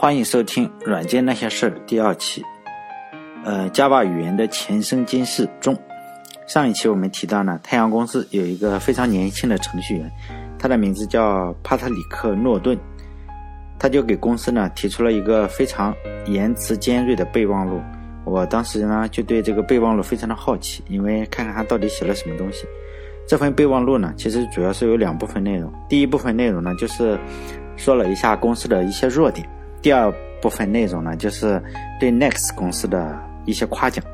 欢迎收听《软件那些事儿》第二期。呃，Java 语言的前生今世中，上一期我们提到呢，太阳公司有一个非常年轻的程序员，他的名字叫帕特里克·诺顿，他就给公司呢提出了一个非常言辞尖锐的备忘录。我当时呢就对这个备忘录非常的好奇，因为看看他到底写了什么东西。这份备忘录呢，其实主要是有两部分内容，第一部分内容呢就是说了一下公司的一些弱点。第二部分内容呢，就是对 Next 公司的一些夸奖。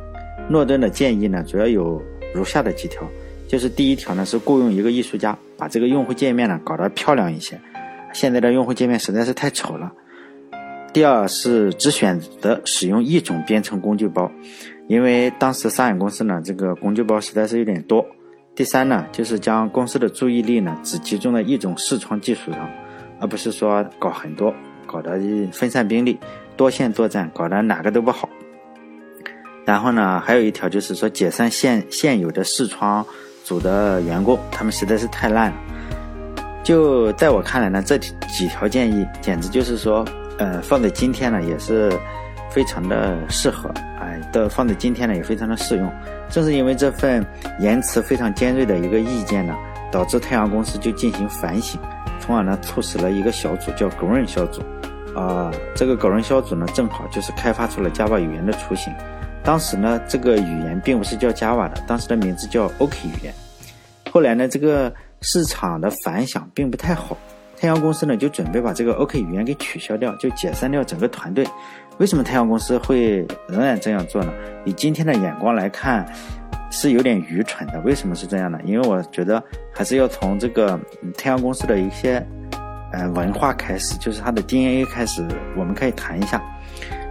诺顿的建议呢，主要有如下的几条：就是第一条呢，是雇佣一个艺术家，把这个用户界面呢搞得漂亮一些。现在的用户界面实在是太丑了。第二是只选择使用一种编程工具包，因为当时沙眼公司呢，这个工具包实在是有点多。第三呢，就是将公司的注意力呢，只集中在一种视窗技术上，而不是说搞很多。搞得分散兵力，多线作战，搞得哪个都不好。然后呢，还有一条就是说解散现现有的视窗组的员工，他们实在是太烂了。就在我看来呢，这几条建议简直就是说，呃，放在今天呢也是非常的适合，哎，的放在今天呢也非常的适用。正是因为这份言辞非常尖锐的一个意见呢，导致太阳公司就进行反省，从而呢促使了一个小组叫工人小组。啊，这个狗人小组呢，正好就是开发出了 Java 语言的雏形。当时呢，这个语言并不是叫 Java 的，当时的名字叫 OK 语言。后来呢，这个市场的反响并不太好，太阳公司呢就准备把这个 OK 语言给取消掉，就解散掉整个团队。为什么太阳公司会仍然这样做呢？以今天的眼光来看，是有点愚蠢的。为什么是这样呢？因为我觉得还是要从这个太阳公司的一些。呃，文化开始就是它的 DNA 开始，我们可以谈一下。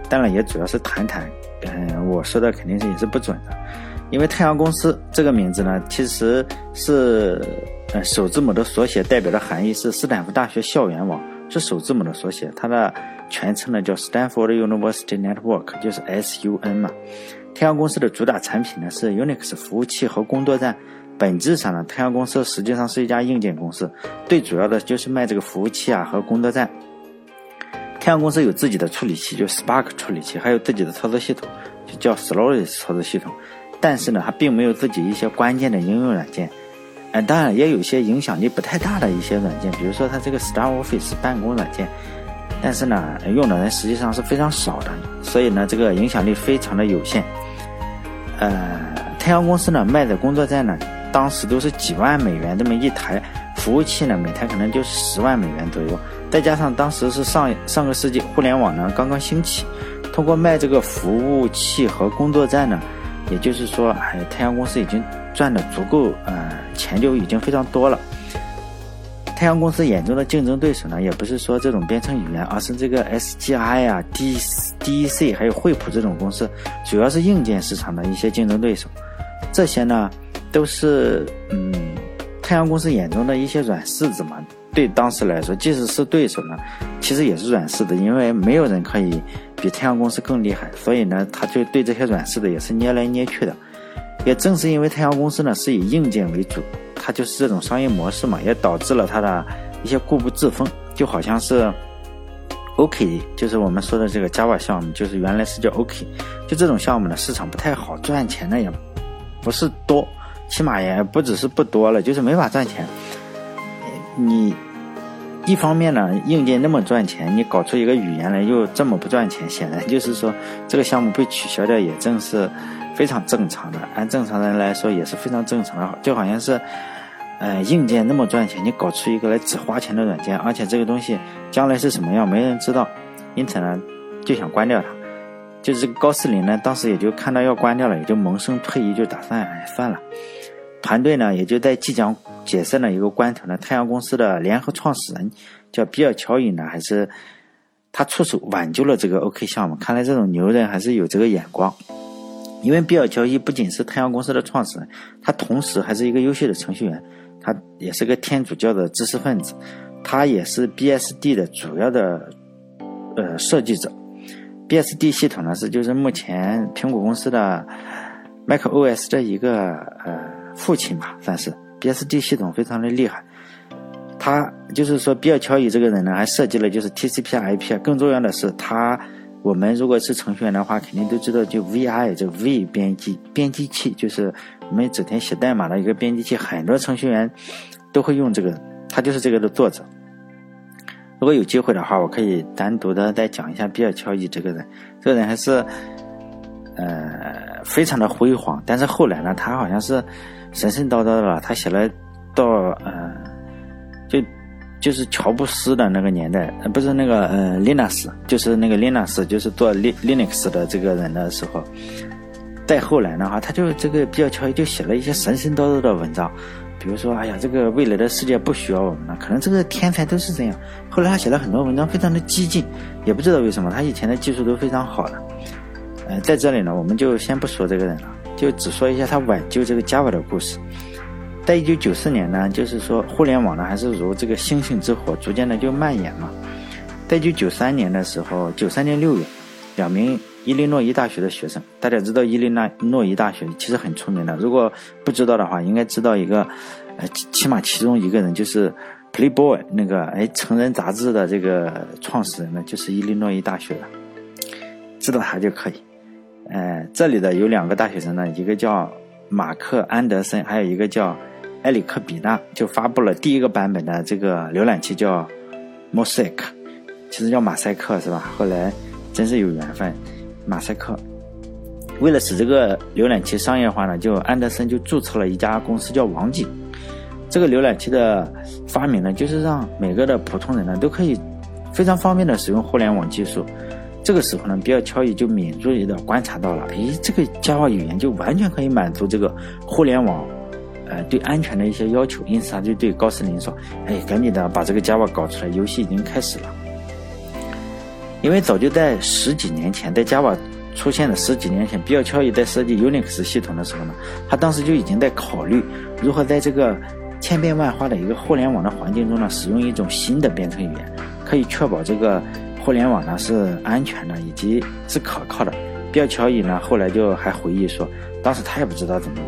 当然，也主要是谈谈。嗯，我说的肯定是也是不准的，因为太阳公司这个名字呢，其实是首字母的缩写，代表的含义是斯坦福大学校园网，是首字母的缩写。它的全称呢叫 Stanford University Network，就是 SUN 嘛。太阳公司的主打产品呢是 Unix 服务器和工作站。本质上呢，太阳公司实际上是一家硬件公司，最主要的就是卖这个服务器啊和工作站。太阳公司有自己的处理器，就 Spark 处理器，还有自己的操作系统，就叫 Solaris 操作系统。但是呢，它并没有自己一些关键的应用软件。哎，当然也有一些影响力不太大的一些软件，比如说它这个 Star Office 办公软件。但是呢，用的人实际上是非常少的，所以呢，这个影响力非常的有限。呃，太阳公司呢卖的工作站呢。当时都是几万美元这么一台服务器呢，每台可能就是十万美元左右。再加上当时是上上个世纪互联网呢刚刚兴起，通过卖这个服务器和工作站呢，也就是说，哎，太阳公司已经赚的足够，呃，钱就已经非常多了。太阳公司眼中的竞争对手呢，也不是说这种编程语言，而是这个 SGI 啊、D DEC 还有惠普这种公司，主要是硬件市场的一些竞争对手。这些呢。都是嗯，太阳公司眼中的一些软柿子嘛。对当时来说，即使是对手呢，其实也是软柿子，因为没有人可以比太阳公司更厉害。所以呢，他就对这些软柿子也是捏来捏去的。也正是因为太阳公司呢是以硬件为主，它就是这种商业模式嘛，也导致了它的一些固步自封。就好像是 OK，就是我们说的这个 Java 项目，就是原来是叫 OK，就这种项目呢，市场不太好，赚钱呢也不是多。起码也不只是不多了，就是没法赚钱。你一方面呢，硬件那么赚钱，你搞出一个语言来又这么不赚钱，显然就是说这个项目被取消掉也正是非常正常的。按正常人来说也是非常正常的，就好像是，呃，硬件那么赚钱，你搞出一个来只花钱的软件，而且这个东西将来是什么样没人知道，因此呢就想关掉它。就是高斯林呢，当时也就看到要关掉了，也就萌生退役，就打算哎算了。团队呢，也就在即将解散的一个关头呢，太阳公司的联合创始人叫比尔乔伊呢，还是他出手挽救了这个 OK 项目。看来这种牛人还是有这个眼光，因为比尔乔伊不仅是太阳公司的创始人，他同时还是一个优秀的程序员，他也是个天主教的知识分子，他也是 BSD 的主要的呃设计者。BSD 系统呢是就是目前苹果公司的 macOS 的一个呃。父亲吧，算是 BSD 系统非常的厉害。他就是说，比尔·乔伊这个人呢，还设计了就是 TCP/IP。更重要的是，他我们如果是程序员的话，肯定都知道，就 VI 这 V 编辑编辑器，就是我们整天写代码的一个编辑器，很多程序员都会用这个。他就是这个的作者。如果有机会的话，我可以单独的再讲一下比尔·乔伊这个人。这个人还是呃非常的辉煌，但是后来呢，他好像是神神叨叨的了。他写了到呃。就是乔布斯的那个年代，呃，不是那个呃，Linux，就是那个 Linux，就是做 Linux 的这个人的时候，再后来的话，他就这个比较乔伊就写了一些神神叨叨的文章，比如说，哎呀，这个未来的世界不需要我们了，可能这个天才都是这样。后来他写了很多文章，非常的激进，也不知道为什么，他以前的技术都非常好的。呃，在这里呢，我们就先不说这个人了，就只说一下他挽救这个 Java 的故事。在一九九四年呢，就是说互联网呢还是如这个星星之火，逐渐的就蔓延嘛。在一九九三年的时候，九三年六月，两名伊利诺伊大学的学生，大家知道伊利诺伊大学其实很出名的，如果不知道的话，应该知道一个，呃，起码其中一个人就是 Playboy 那个哎成人杂志的这个创始人呢，就是伊利诺伊大学的，知道他就可以。呃，这里的有两个大学生呢，一个叫马克安德森，还有一个叫。埃里克比纳就发布了第一个版本的这个浏览器，叫 Mosaic，其实叫马赛克是吧？后来真是有缘分，马赛克。为了使这个浏览器商业化呢，就安德森就注册了一家公司叫网景。这个浏览器的发明呢，就是让每个的普通人呢都可以非常方便的使用互联网技术。这个时候呢，比尔·乔伊就敏锐的观察到了，诶，这个 Java 语言就完全可以满足这个互联网。呃，对安全的一些要求，因此他就对高斯林说：“哎，赶紧的把这个 Java 搞出来，游戏已经开始了。”因为早就在十几年前，在 Java 出现的十几年前，比尔·乔伊在设计 Unix 系统的时候呢，他当时就已经在考虑如何在这个千变万化的一个互联网的环境中呢，使用一种新的编程语言，可以确保这个互联网呢是安全的以及是可靠的。比尔·乔伊呢后来就还回忆说，当时他也不知道怎么。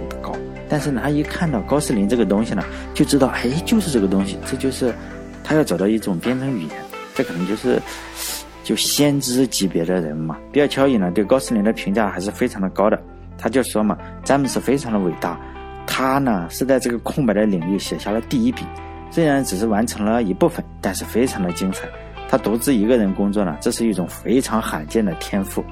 但是呢，他一看到高斯林这个东西呢，就知道，哎，就是这个东西，这就是他要找到一种编程语言，这可能就是就先知级别的人嘛。比尔·乔伊呢，对高斯林的评价还是非常的高的，他就说嘛，詹姆斯非常的伟大，他呢是在这个空白的领域写下了第一笔，虽然只是完成了一部分，但是非常的精彩。他独自一个人工作呢，这是一种非常罕见的天赋。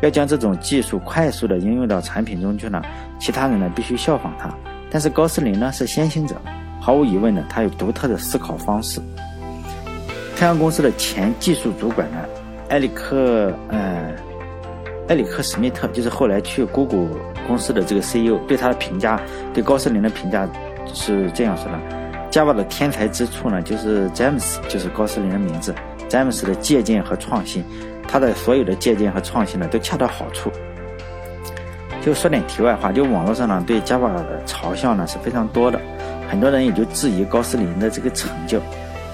要将这种技术快速的应用到产品中去呢，其他人呢必须效仿他。但是高斯林呢是先行者，毫无疑问的，他有独特的思考方式。太阳公司的前技术主管呢，埃里克呃，埃里克史密特，就是后来去谷歌公司的这个 CEO，对他的评价，对高斯林的评价是这样说的：Java 的天才之处呢，就是詹姆斯，就是高斯林的名字，詹姆斯的借鉴和创新。他的所有的借鉴和创新呢，都恰到好处。就说点题外话，就网络上呢对 Java 的嘲笑呢是非常多的，很多人也就质疑高斯林的这个成就。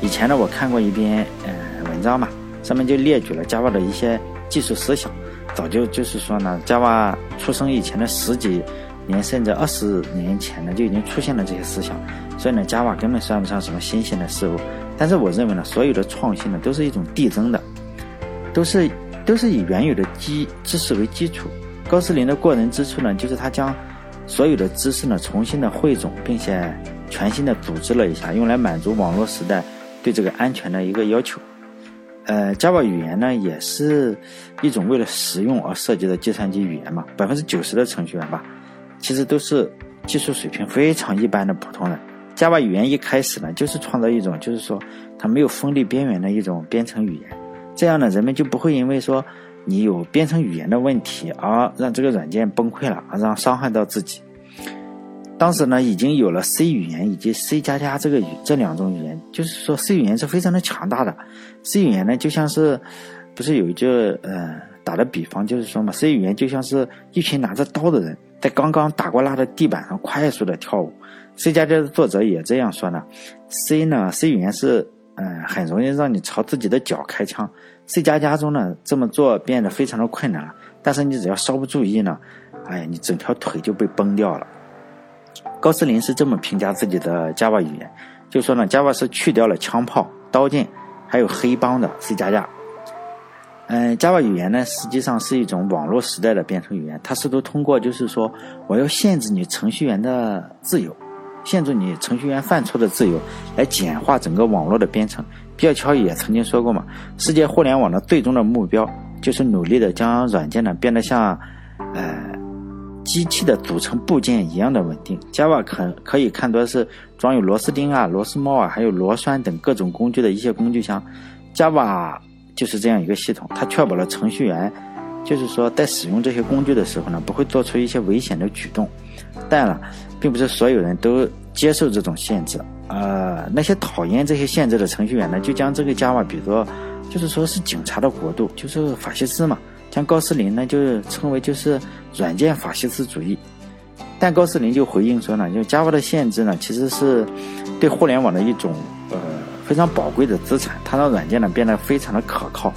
以前呢我看过一篇呃文章嘛，上面就列举了 Java 的一些技术思想，早就就是说呢，Java 出生以前的十几年甚至二十年前呢就已经出现了这些思想，所以呢 Java 根本算不上什么新鲜的事物。但是我认为呢，所有的创新呢都是一种递增的。都是都是以原有的基知识为基础。高斯林的过人之处呢，就是他将所有的知识呢重新的汇总，并且全新的组织了一下，用来满足网络时代对这个安全的一个要求。呃，Java 语言呢，也是一种为了实用而设计的计算机语言嘛。百分之九十的程序员吧，其实都是技术水平非常一般的普通人。Java 语言一开始呢，就是创造一种，就是说它没有锋利边缘的一种编程语言。这样呢，人们就不会因为说你有编程语言的问题而让这个软件崩溃了，而让伤害到自己。当时呢，已经有了 C 语言以及 C 加加这个语这两种语言，就是说 C 语言是非常的强大的。C 语言呢，就像是不是有一句呃打的比方，就是说嘛，C 语言就像是一群拿着刀的人在刚刚打过蜡的地板上快速的跳舞。C 加加的作者也这样说呢。C 呢，C 语言是。嗯，很容易让你朝自己的脚开枪。C 加加中呢，这么做变得非常的困难了。但是你只要稍不注意呢，哎，你整条腿就被崩掉了。高斯林是这么评价自己的 Java 语言：，就说呢，Java 是去掉了枪炮、刀剑，还有黑帮的 C 加加。嗯，Java 语言呢，实际上是一种网络时代的编程语言，它试图通过就是说，我要限制你程序员的自由，限制你程序员犯错的自由，来简化整个网络的编程。比尔·乔也曾经说过嘛，世界互联网的最终的目标就是努力的将软件呢变得像，呃，机器的组成部件一样的稳定。Java 可可以看作是装有螺丝钉啊、螺丝帽啊，还有螺栓等各种工具的一些工具箱。Java 就是这样一个系统，它确保了程序员，就是说在使用这些工具的时候呢，不会做出一些危险的举动。但了，并不是所有人都接受这种限制。呃，那些讨厌这些限制的程序员呢，就将这个 Java 比作，就是说是警察的国度，就是法西斯嘛。将高斯林呢，就称为就是软件法西斯主义。但高斯林就回应说呢，就 Java 的限制呢，其实是对互联网的一种呃非常宝贵的资产，它让软件呢变得非常的可靠。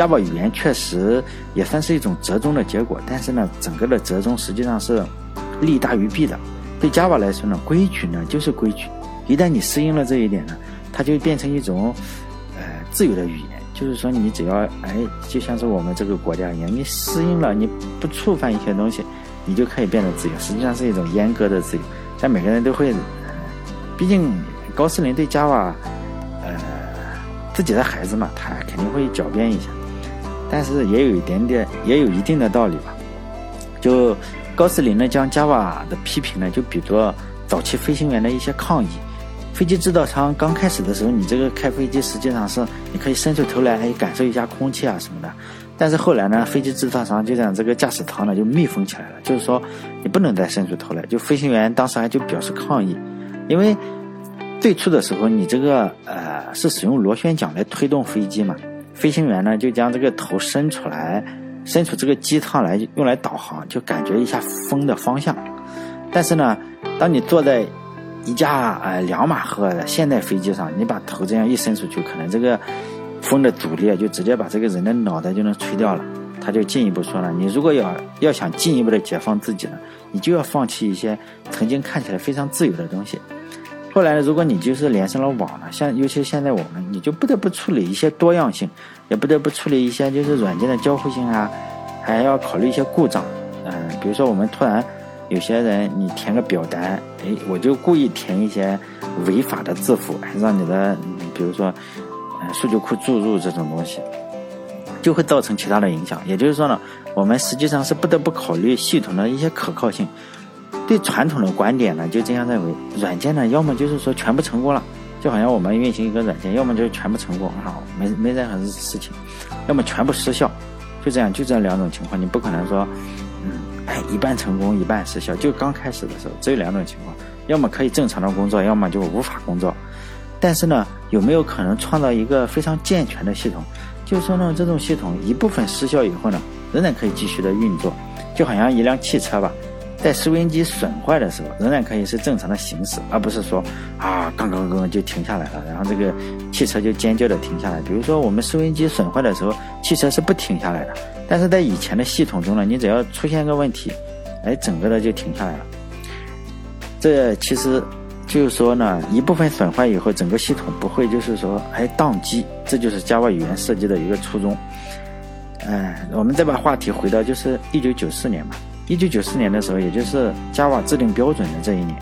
Java 语言确实也算是一种折中的结果，但是呢，整个的折中实际上是利大于弊的。对 Java 来说呢，规矩呢就是规矩。一旦你适应了这一点呢，它就变成一种，呃，自由的语言。就是说，你只要哎，就像是我们这个国家一样，你适应了，你不触犯一些东西，你就可以变得自由。实际上是一种阉割的自由。但每个人都会，毕竟高斯林对 Java，呃，自己的孩子嘛，他肯定会狡辩一下。但是也有一点点，也有一定的道理吧。就高斯林呢，将 Java 的批评呢，就比作早期飞行员的一些抗议。飞机制造商刚开始的时候，你这个开飞机实际上是你可以伸出头来，还感受一下空气啊什么的。但是后来呢，飞机制造商就这样这个驾驶舱呢就密封起来了，就是说你不能再伸出头来。就飞行员当时还就表示抗议，因为最初的时候你这个呃是使用螺旋桨来推动飞机嘛，飞行员呢就将这个头伸出来，伸出这个机舱来用来导航，就感觉一下风的方向。但是呢，当你坐在一架呃两马赫的现代飞机上，你把头这样一伸出去，可能这个风的阻力就直接把这个人的脑袋就能吹掉了。他就进一步说了，你如果要要想进一步的解放自己呢，你就要放弃一些曾经看起来非常自由的东西。后来呢，如果你就是连上了网了，像尤其现在我们，你就不得不处理一些多样性，也不得不处理一些就是软件的交互性啊，还要考虑一些故障。嗯，比如说我们突然。有些人，你填个表单，哎，我就故意填一些违法的字符，让你的，比如说，呃，数据库注入这种东西，就会造成其他的影响。也就是说呢，我们实际上是不得不考虑系统的一些可靠性。对传统的观点呢，就这样认为，软件呢，要么就是说全部成功了，就好像我们运行一个软件，要么就是全部成功啊，没没任何事情，要么全部失效，就这样，就这两种情况，你不可能说。嗯哎，一半成功，一半失效。就刚开始的时候，只有两种情况：要么可以正常的工作，要么就无法工作。但是呢，有没有可能创造一个非常健全的系统？就是说呢，这种系统一部分失效以后呢，仍然可以继续的运作。就好像一辆汽车吧，在收音机损坏的时候，仍然可以是正常的行驶，而不是说啊，刚刚刚就停下来了，然后这个汽车就尖叫的停下来。比如说，我们收音机损坏的时候，汽车是不停下来的。但是在以前的系统中呢，你只要出现个问题，哎，整个的就停下来了。这其实就是说呢，一部分损坏以后，整个系统不会就是说哎宕机，这就是 Java 语言设计的一个初衷。哎，我们再把话题回到就是一九九四年嘛，一九九四年的时候，也就是 Java 制定标准的这一年。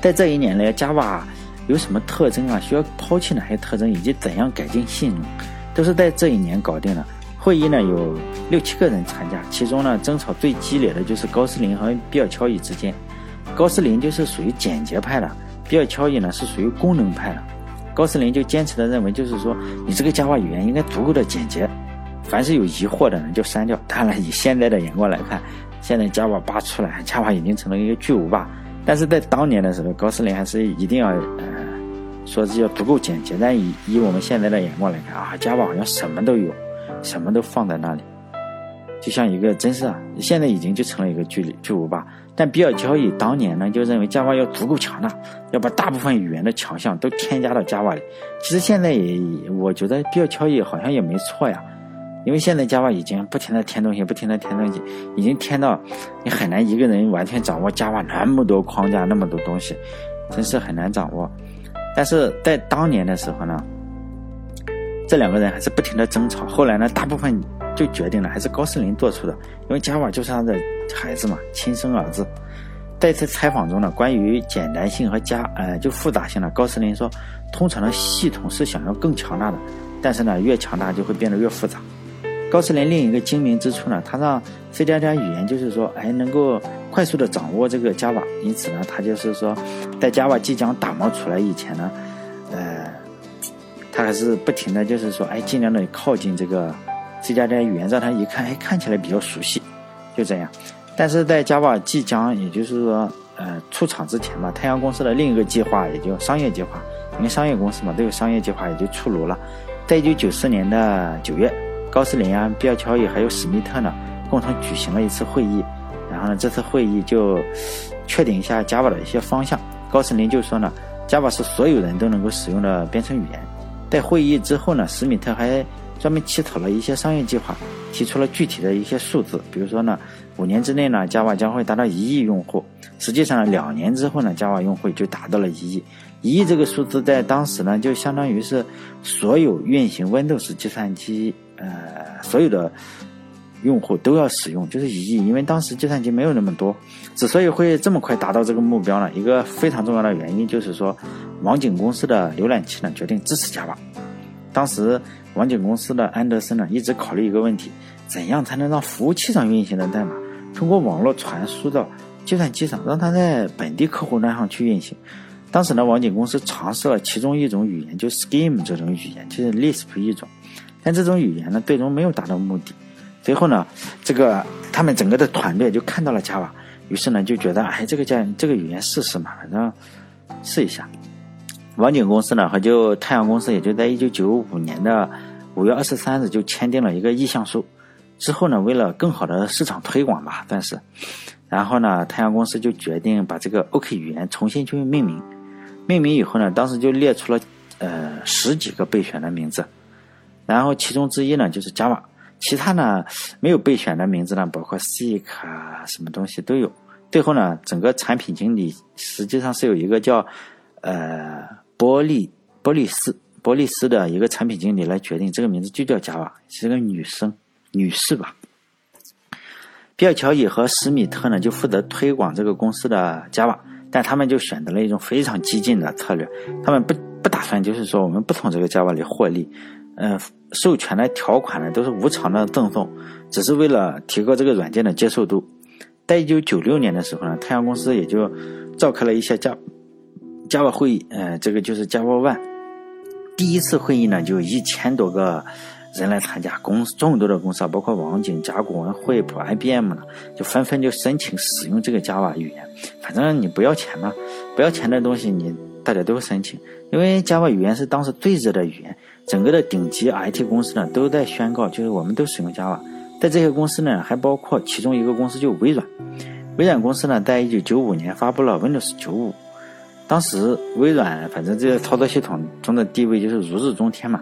在这一年呢，Java 有什么特征啊？需要抛弃哪些特征，以及怎样改进性能，都是在这一年搞定了。会议呢有六七个人参加，其中呢争吵最激烈的就是高斯林和比尔乔伊之间。高斯林就是属于简洁派的，比尔乔伊呢是属于功能派的。高斯林就坚持的认为，就是说你这个 Java 语言应该足够的简洁，凡是有疑惑的人就删掉。当然，以现在的眼光来看，现在 Java 八出来，Java 已经成了一个巨无霸。但是在当年的时候，高斯林还是一定要呃说是要足够简洁。但以以我们现在的眼光来看啊，Java 好像什么都有。什么都放在那里，就像一个真是啊，现在已经就成了一个巨巨无霸。但比尔乔伊当年呢，就认为 Java 要足够强大，要把大部分语言的强项都添加到 Java 里。其实现在也，我觉得比尔乔伊好像也没错呀，因为现在 Java 已经不停的添东西，不停的添东西，已经添到你很难一个人完全掌握 Java 那么多框架那么多东西，真是很难掌握。但是在当年的时候呢，这两个人还是不停的争吵。后来呢，大部分就决定了还是高斯林做出的，因为 Java 就是他的孩子嘛，亲生儿子。在一次采访中呢，关于简单性和加呃就复杂性呢，高斯林说，通常的系统是想要更强大的，但是呢，越强大就会变得越复杂。高斯林另一个精明之处呢，他让 C 加加语言就是说，哎，能够快速的掌握这个 Java，因此呢，他就是说，在 Java 即将打磨出来以前呢，呃，他还是不停的就是说，哎，尽量的靠近这个 C 加加语言，让他一看，哎，看起来比较熟悉，就这样。但是在 Java 即将，也就是说，呃，出厂之前吧，太阳公司的另一个计划，也就商业计划，因为商业公司嘛，都有商业计划，也就出炉了。在一九九四年的九月，高斯林啊、比尔·乔伊还有史密特呢，共同举行了一次会议。然后呢，这次会议就确定一下 Java 的一些方向。高斯林就说呢，Java 是所有人都能够使用的编程语言。在会议之后呢，史密特还专门起草了一些商业计划。提出了具体的一些数字，比如说呢，五年之内呢，Java 将会达到一亿用户。实际上，两年之后呢，Java 用户就达到了一亿。一亿这个数字在当时呢，就相当于是所有运行 Windows 计算机，呃，所有的用户都要使用，就是一亿。因为当时计算机没有那么多。之所以会这么快达到这个目标呢，一个非常重要的原因就是说，网景公司的浏览器呢决定支持 Java。当时。网景公司的安德森呢，一直考虑一个问题：怎样才能让服务器上运行的代码通过网络传输到计算机上，让它在本地客户端上去运行？当时呢，网景公司尝试了其中一种语言，就 Scheme 这种语言，就是 Lisp 一种。但这种语言呢，最终没有达到目的。最后呢，这个他们整个的团队就看到了 Java，于是呢，就觉得，哎，这个叫这个语言试试嘛，反正试一下。网景公司呢和就太阳公司也就在一九九五年的五月二十三日就签订了一个意向书。之后呢，为了更好的市场推广吧，算是，然后呢，太阳公司就决定把这个 OK 语言重新去命名。命名以后呢，当时就列出了呃十几个备选的名字，然后其中之一呢就是 Java，其他呢没有备选的名字呢，包括 C 卡什么东西都有。最后呢，整个产品经理实际上是有一个叫呃。波利波利斯波利斯的一个产品经理来决定这个名字就叫 Java，是个女生女士吧。比尔乔伊和史密特呢就负责推广这个公司的 Java，但他们就选择了一种非常激进的策略，他们不不打算就是说我们不从这个 Java 里获利，呃，授权的条款呢都是无偿的赠送，只是为了提高这个软件的接受度。在一九九六年的时候呢，太阳公司也就召开了一些 Java。Java 会议，呃，这个就是 Java One。第一次会议呢，就一千多个人来参加，公司众多的公司啊，包括网景、甲骨文、惠普、IBM 呢，就纷纷就申请使用这个 Java 语言。反正你不要钱嘛，不要钱的东西，你大家都申请。因为 Java 语言是当时最热的语言，整个的顶级 IT 公司呢都在宣告，就是我们都使用 Java。在这些公司呢，还包括其中一个公司就微软。微软公司呢，在一九九五年发布了 Windows 九五。当时微软反正这个操作系统中的地位就是如日中天嘛，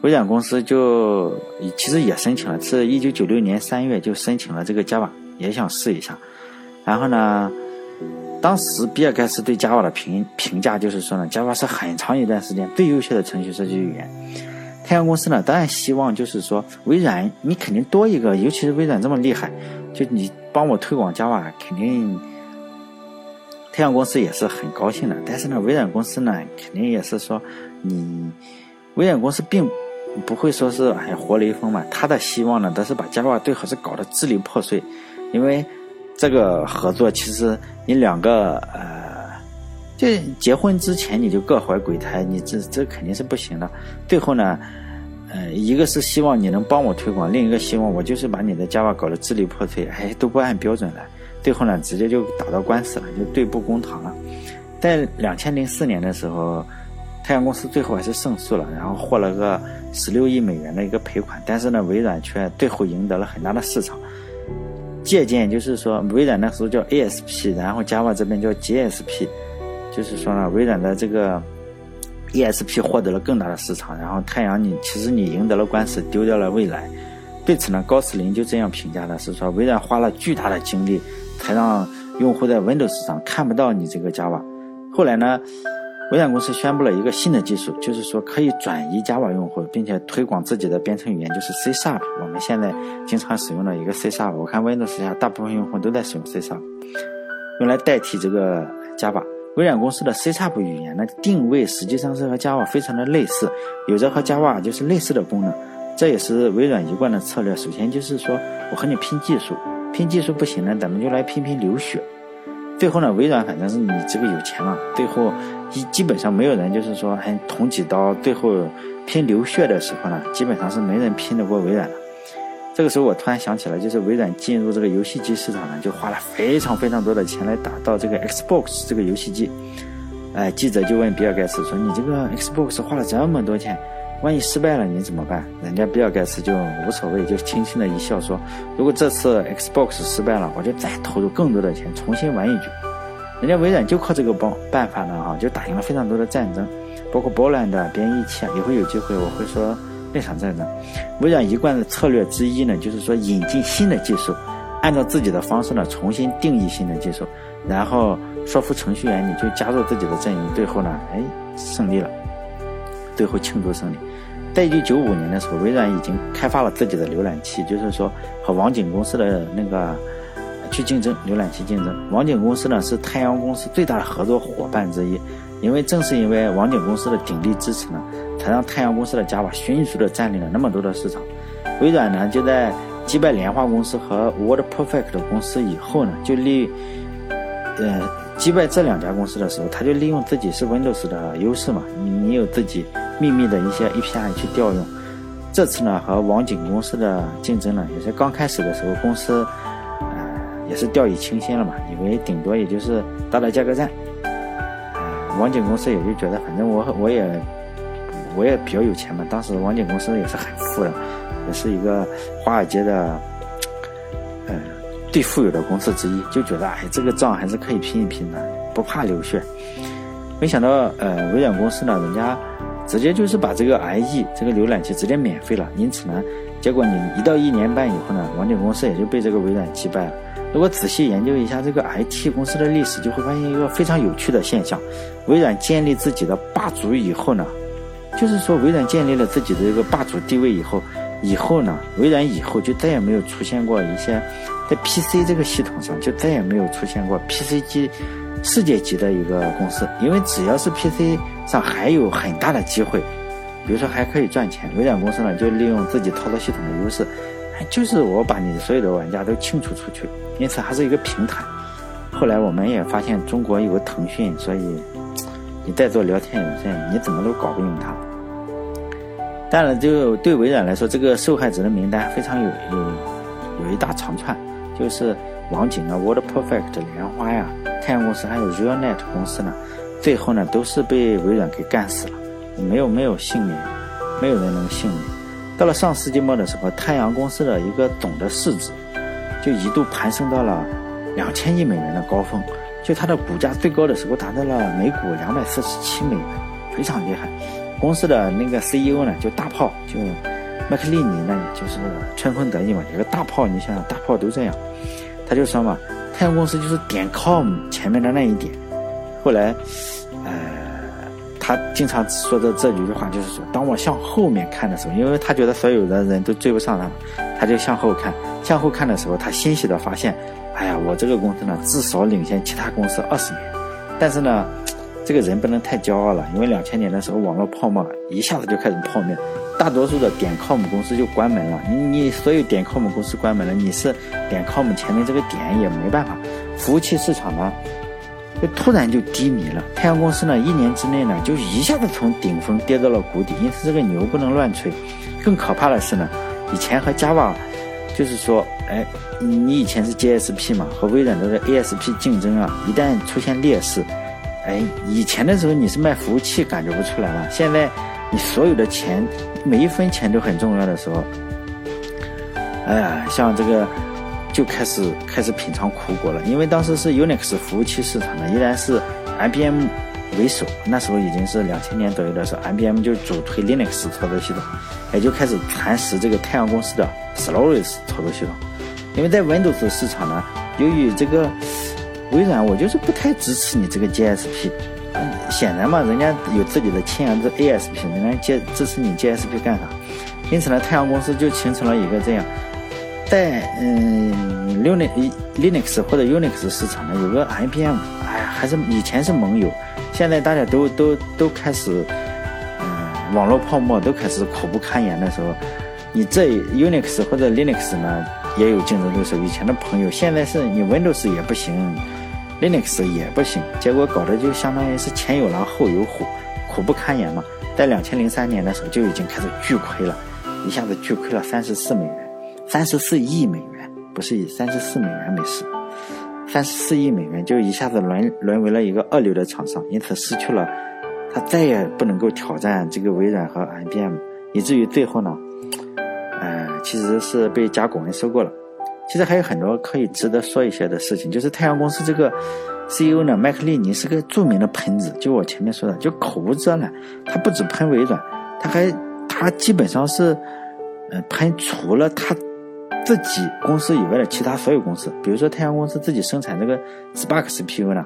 微软公司就其实也申请了，是一九九六年三月就申请了这个 Java，也想试一下。然后呢，当时比尔盖茨对 Java 的评评价就是说呢，Java 是很长一段时间最优秀的程序设计语言。太阳公司呢，当然希望就是说微软你肯定多一个，尤其是微软这么厉害，就你帮我推广 Java 肯定。太阳公司也是很高兴的，但是呢，微软公司呢，肯定也是说，你微软公司并不会说是哎活雷锋嘛，他的希望呢，都是把 Java 最好是搞得支离破碎，因为这个合作其实你两个呃，就结婚之前你就各怀鬼胎，你这这肯定是不行的。最后呢，呃，一个是希望你能帮我推广，另一个希望我就是把你的 Java 搞得支离破碎，哎，都不按标准来。最后呢，直接就打到官司了，就对簿公堂了。在两千零四年的时候，太阳公司最后还是胜诉了，然后获了个十六亿美元的一个赔款。但是呢，微软却最后赢得了很大的市场。借鉴就是说，微软那时候叫 ASP，然后 Java 这边叫 GSP，就是说呢，微软的这个 ESP 获得了更大的市场，然后太阳你其实你赢得了官司，丢掉了未来。对此呢，高斯林就这样评价的，是说微软花了巨大的精力。才让用户在 Windows 上看不到你这个 Java。后来呢，微软公司宣布了一个新的技术，就是说可以转移 Java 用户，并且推广自己的编程语言，就是 csap。我们现在经常使用的一个 csap 我看 Windows 下大部分用户都在使用 csap 用来代替这个 Java。微软公司的 csap 语言呢，定位实际上是和 Java 非常的类似，有着和 Java 就是类似的功能。这也是微软一贯的策略。首先就是说我和你拼技术，拼技术不行呢，咱们就来拼拼流血。最后呢，微软反正是你这个有钱嘛，最后一基本上没有人就是说还捅几刀，最后拼流血的时候呢，基本上是没人拼得过微软的。这个时候我突然想起来，就是微软进入这个游戏机市场呢，就花了非常非常多的钱来打造这个 Xbox 这个游戏机。哎，记者就问比尔盖茨说：“你这个 Xbox 花了这么多钱？”万一失败了你怎么办？人家比尔盖茨就无所谓，就轻轻的一笑说：“如果这次 Xbox 失败了，我就再投入更多的钱重新玩一局。”人家微软就靠这个办办法呢，哈，就打赢了非常多的战争，包括波兰的编译器啊，也会有机会我会说那场战争。微软一贯的策略之一呢，就是说引进新的技术，按照自己的方式呢重新定义新的技术，然后说服程序员你就加入自己的阵营，最后呢，哎，胜利了，最后庆祝胜利。在一九九五年的时候，微软已经开发了自己的浏览器，就是说和网景公司的那个去竞争浏览器竞争。网景公司呢是太阳公司最大的合作伙伴之一，因为正是因为网景公司的鼎力支持呢，才让太阳公司的 Java 迅速的占领了那么多的市场。微软呢就在击败莲花公司和 WordPerfect 公司以后呢，就利，呃，击败这两家公司的时候，他就利用自己是 Windows 的优势嘛，你你有自己。秘密的一些 API 去调用，这次呢和网景公司的竞争呢，也是刚开始的时候，公司呃也是掉以轻心了嘛，以为顶多也就是打打价格战，呃网景公司也就觉得反正我我也我也比较有钱嘛，当时网景公司也是很富的，也是一个华尔街的呃最富有的公司之一，就觉得哎这个仗还是可以拼一拼的，不怕流血。没想到呃微软公司呢，人家。直接就是把这个 IE 这个浏览器直接免费了，因此呢，结果你一到一年半以后呢，网点公司也就被这个微软击败了。如果仔细研究一下这个 IT 公司的历史，就会发现一个非常有趣的现象：微软建立自己的霸主以后呢，就是说微软建立了自己的一个霸主地位以后，以后呢，微软以后就再也没有出现过一些在 PC 这个系统上就再也没有出现过 PC 机。世界级的一个公司，因为只要是 PC 上还有很大的机会，比如说还可以赚钱。微软公司呢就利用自己操作系统的优势，就是我把你所有的玩家都清除出去，因此还是一个平台。后来我们也发现中国有个腾讯，所以你再做聊天软件，你怎么都搞不赢它。但是，就对微软来说，这个受害者的名单非常有有有一大长串，就是网景啊、WordPerfect、莲花呀。太阳公司还有 RealNet 公司呢，最后呢都是被微软给干死了，没有没有幸免，没有人能幸免。到了上世纪末的时候，太阳公司的一个总的市值就一度攀升到了两千亿美元的高峰，就它的股价最高的时候达到了每股两百四十七美元，非常厉害。公司的那个 CEO 呢就大炮，就麦克利尼呢就是春风得意嘛，一个大炮，你想想大炮都这样，他就说嘛。太阳公司就是点 com 前面的那一点，后来，呃，他经常说的这几句话就是说，当我向后面看的时候，因为他觉得所有的人都追不上他，他就向后看，向后看的时候，他欣喜的发现，哎呀，我这个公司呢，至少领先其他公司二十年，但是呢，这个人不能太骄傲了，因为两千年的时候网络泡沫一下子就开始破灭。大多数的点 com 公司就关门了，你你所有点 com 公司关门了，你是点 com 前面这个点也没办法。服务器市场呢，就突然就低迷了。太阳公司呢，一年之内呢，就一下子从顶峰跌到了谷底，因此这个牛不能乱吹。更可怕的是呢，以前和 Java，就是说，哎，你以前是 JSP 嘛，和微软的 ASP 竞争啊，一旦出现劣势，哎，以前的时候你是卖服务器感觉不出来了，现在你所有的钱。每一分钱都很重要的时候，哎呀，像这个就开始开始品尝苦果了。因为当时是 Unix 服务器市场呢，依然是 IBM 为首。那时候已经是两千年左右的时候，IBM 就主推 Linux 操作系统，也就开始蚕食这个太阳公司的 Solaris 操作系统。因为在 Windows 市场呢，由于这个微软，我就是不太支持你这个 GSP。显然嘛，人家有自己的亲儿子 ASP，人家接支持你 GSP 干啥？因此呢，太阳公司就形成了一个这样，在嗯 Linux 或者 Unix 市场呢，有个 IBM，哎，还是以前是盟友，现在大家都都都开始，嗯，网络泡沫都开始苦不堪言的时候，你这 Unix 或者 Linux 呢也有竞争对手，以前的朋友，现在是你 Windows 也不行，Linux 也不行，结果搞得就相当于是前有狼后有虎，苦不堪言嘛。在两千零三年的时候就已经开始巨亏了。一下子巨亏了三十四美元，三十四亿美元，不是以三十四美元没事，三十四亿美元就一下子沦沦为了一个二流的厂商，因此失去了，他再也不能够挑战这个微软和 IBM，以至于最后呢，呃，其实是被甲骨文收购了。其实还有很多可以值得说一些的事情，就是太阳公司这个 CEO 呢，麦克利尼是个著名的喷子，就我前面说的，就口无遮拦，他不止喷微软，他还。他基本上是，呃，喷除了他自己公司以外的其他所有公司，比如说太阳公司自己生产这个 Spark CPU 呢，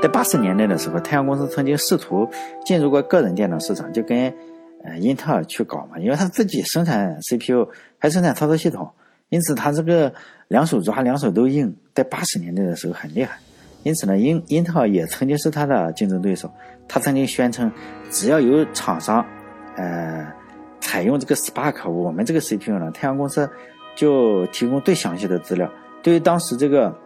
在八十年代的时候，太阳公司曾经试图进入过个人电脑市场，就跟呃英特尔去搞嘛，因为他自己生产 CPU，还生产操作系统，因此他这个两手抓两手都硬，在八十年代的时候很厉害，因此呢，英英特尔也曾经是他的竞争对手，他曾经宣称，只要有厂商。呃，采用这个 Spark，我们这个 CPU 呢，太阳公司就提供最详细的资料。对于当时这个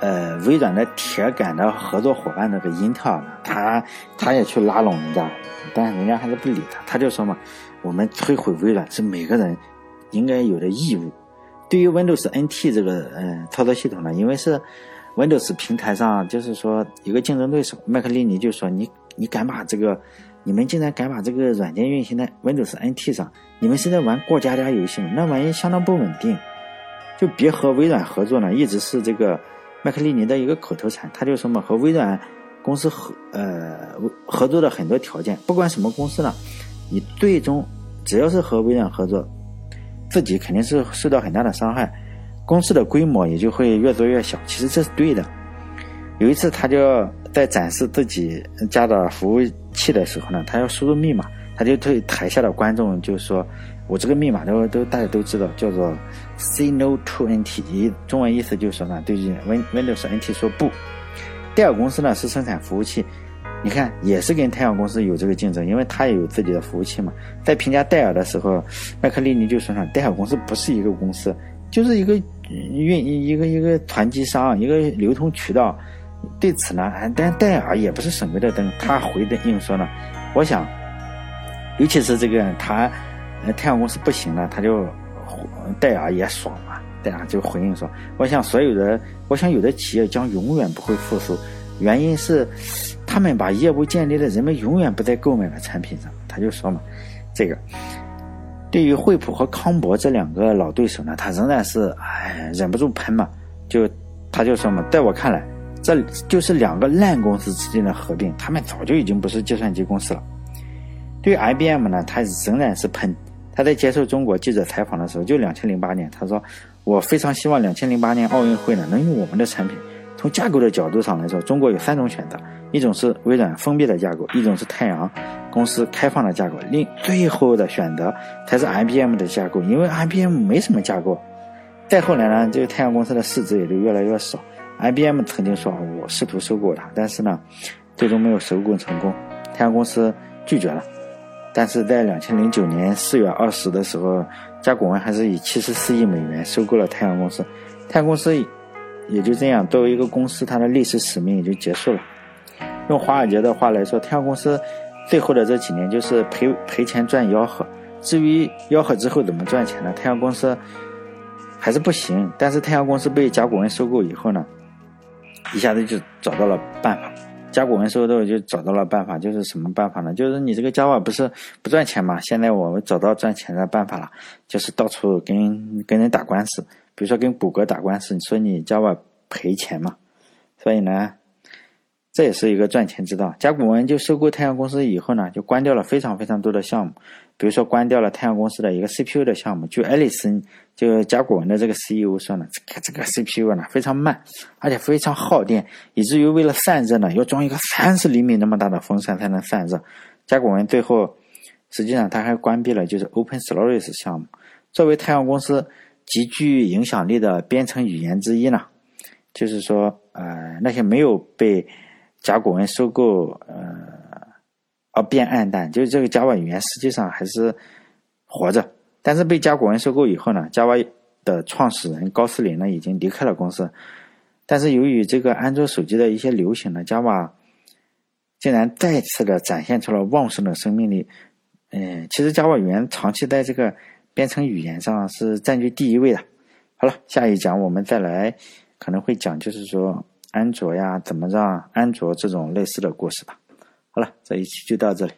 呃微软的铁杆的合作伙伴那个英特尔呢，他他也去拉拢人家，但是人家还是不理他。他就说嘛，我们摧毁微软是每个人应该有的义务。对于 Windows NT 这个嗯操作系统呢，因为是 Windows 平台上就是说一个竞争对手，麦克利尼就说你你敢把这个。你们竟然敢把这个软件运行在 Windows NT 上？你们是在玩过家家游戏吗？那玩意相当不稳定，就别和微软合作呢。一直是这个麦克利尼的一个口头禅，他就说嘛，和微软公司合呃合作的很多条件，不管什么公司呢，你最终只要是和微软合作，自己肯定是受到很大的伤害，公司的规模也就会越做越小。其实这是对的。有一次，他就在展示自己家的服务器的时候呢，他要输入密码，他就对台下的观众就说：“我这个密码都都大家都知道，叫做 ‘say no to NT’，中文意思就是说呢，对 Win Windows NT 说不。”戴尔公司呢是生产服务器，你看也是跟太阳公司有这个竞争，因为他也有自己的服务器嘛。在评价戴尔的时候，麦克利尼就说呢，戴尔公司不是一个公司，就是一个运一个一个团机商，一个流通渠道。对此呢，但戴尔也不是省油的灯。他回的应说呢，我想，尤其是这个他，太阳公司不行了，他就戴尔也爽嘛。戴尔就回应说，我想所有的，我想有的企业将永远不会复苏，原因是他们把业务建立在人们永远不再购买的产品上。他就说嘛，这个对于惠普和康柏这两个老对手呢，他仍然是哎忍不住喷嘛，就他就说嘛，在我看来。这就是两个烂公司之间的合并，他们早就已经不是计算机公司了。对于 IBM 呢，他仍然是喷。他在接受中国记者采访的时候，就两千零八年，他说：“我非常希望两千零八年奥运会呢能用我们的产品。从架构的角度上来说，中国有三种选择：一种是微软封闭的架构，一种是太阳公司开放的架构，另最后的选择才是 IBM 的架构。因为 IBM 没什么架构。再后来呢，这个太阳公司的市值也就越来越少。” IBM 曾经说，我试图收购它，但是呢，最终没有收购成功。太阳公司拒绝了。但是在两千零九年四月二十的时候，甲骨文还是以七十四亿美元收购了太阳公司。太阳公司也就这样，作为一个公司，它的历史使命也就结束了。用华尔街的话来说，太阳公司最后的这几年就是赔赔钱赚吆喝。至于吆喝之后怎么赚钱呢？太阳公司还是不行。但是太阳公司被甲骨文收购以后呢？一下子就找到了办法，甲骨文收购就找到了办法，就是什么办法呢？就是你这个 Java 不是不赚钱嘛？现在我们找到赚钱的办法了，就是到处跟跟人打官司，比如说跟谷歌打官司，你说你 Java 赔钱嘛？所以呢，这也是一个赚钱之道。甲骨文就收购太阳公司以后呢，就关掉了非常非常多的项目，比如说关掉了太阳公司的一个 CPU 的项目。就爱丽森，就甲骨文的这个 CEO 说呢，这个这个 CPU 呢非常慢，而且非常耗电，以至于为了散热呢，要装一个三十厘米那么大的风扇才能散热。甲骨文最后，实际上他还关闭了就是 Open Source 项目。作为太阳公司极具影响力的编程语言之一呢，就是说，呃，那些没有被甲骨文收购，呃，而变暗淡，就是这个 Java 语言实际上还是活着，但是被甲骨文收购以后呢，Java 的创始人高斯林呢已经离开了公司，但是由于这个安卓手机的一些流行呢，Java 竟然再次的展现出了旺盛的生命力。嗯，其实 Java 语言长期在这个编程语言上是占据第一位的。好了，下一讲我们再来可能会讲，就是说。安卓呀，怎么让安卓这种类似的故事吧？好了，这一期就到这里。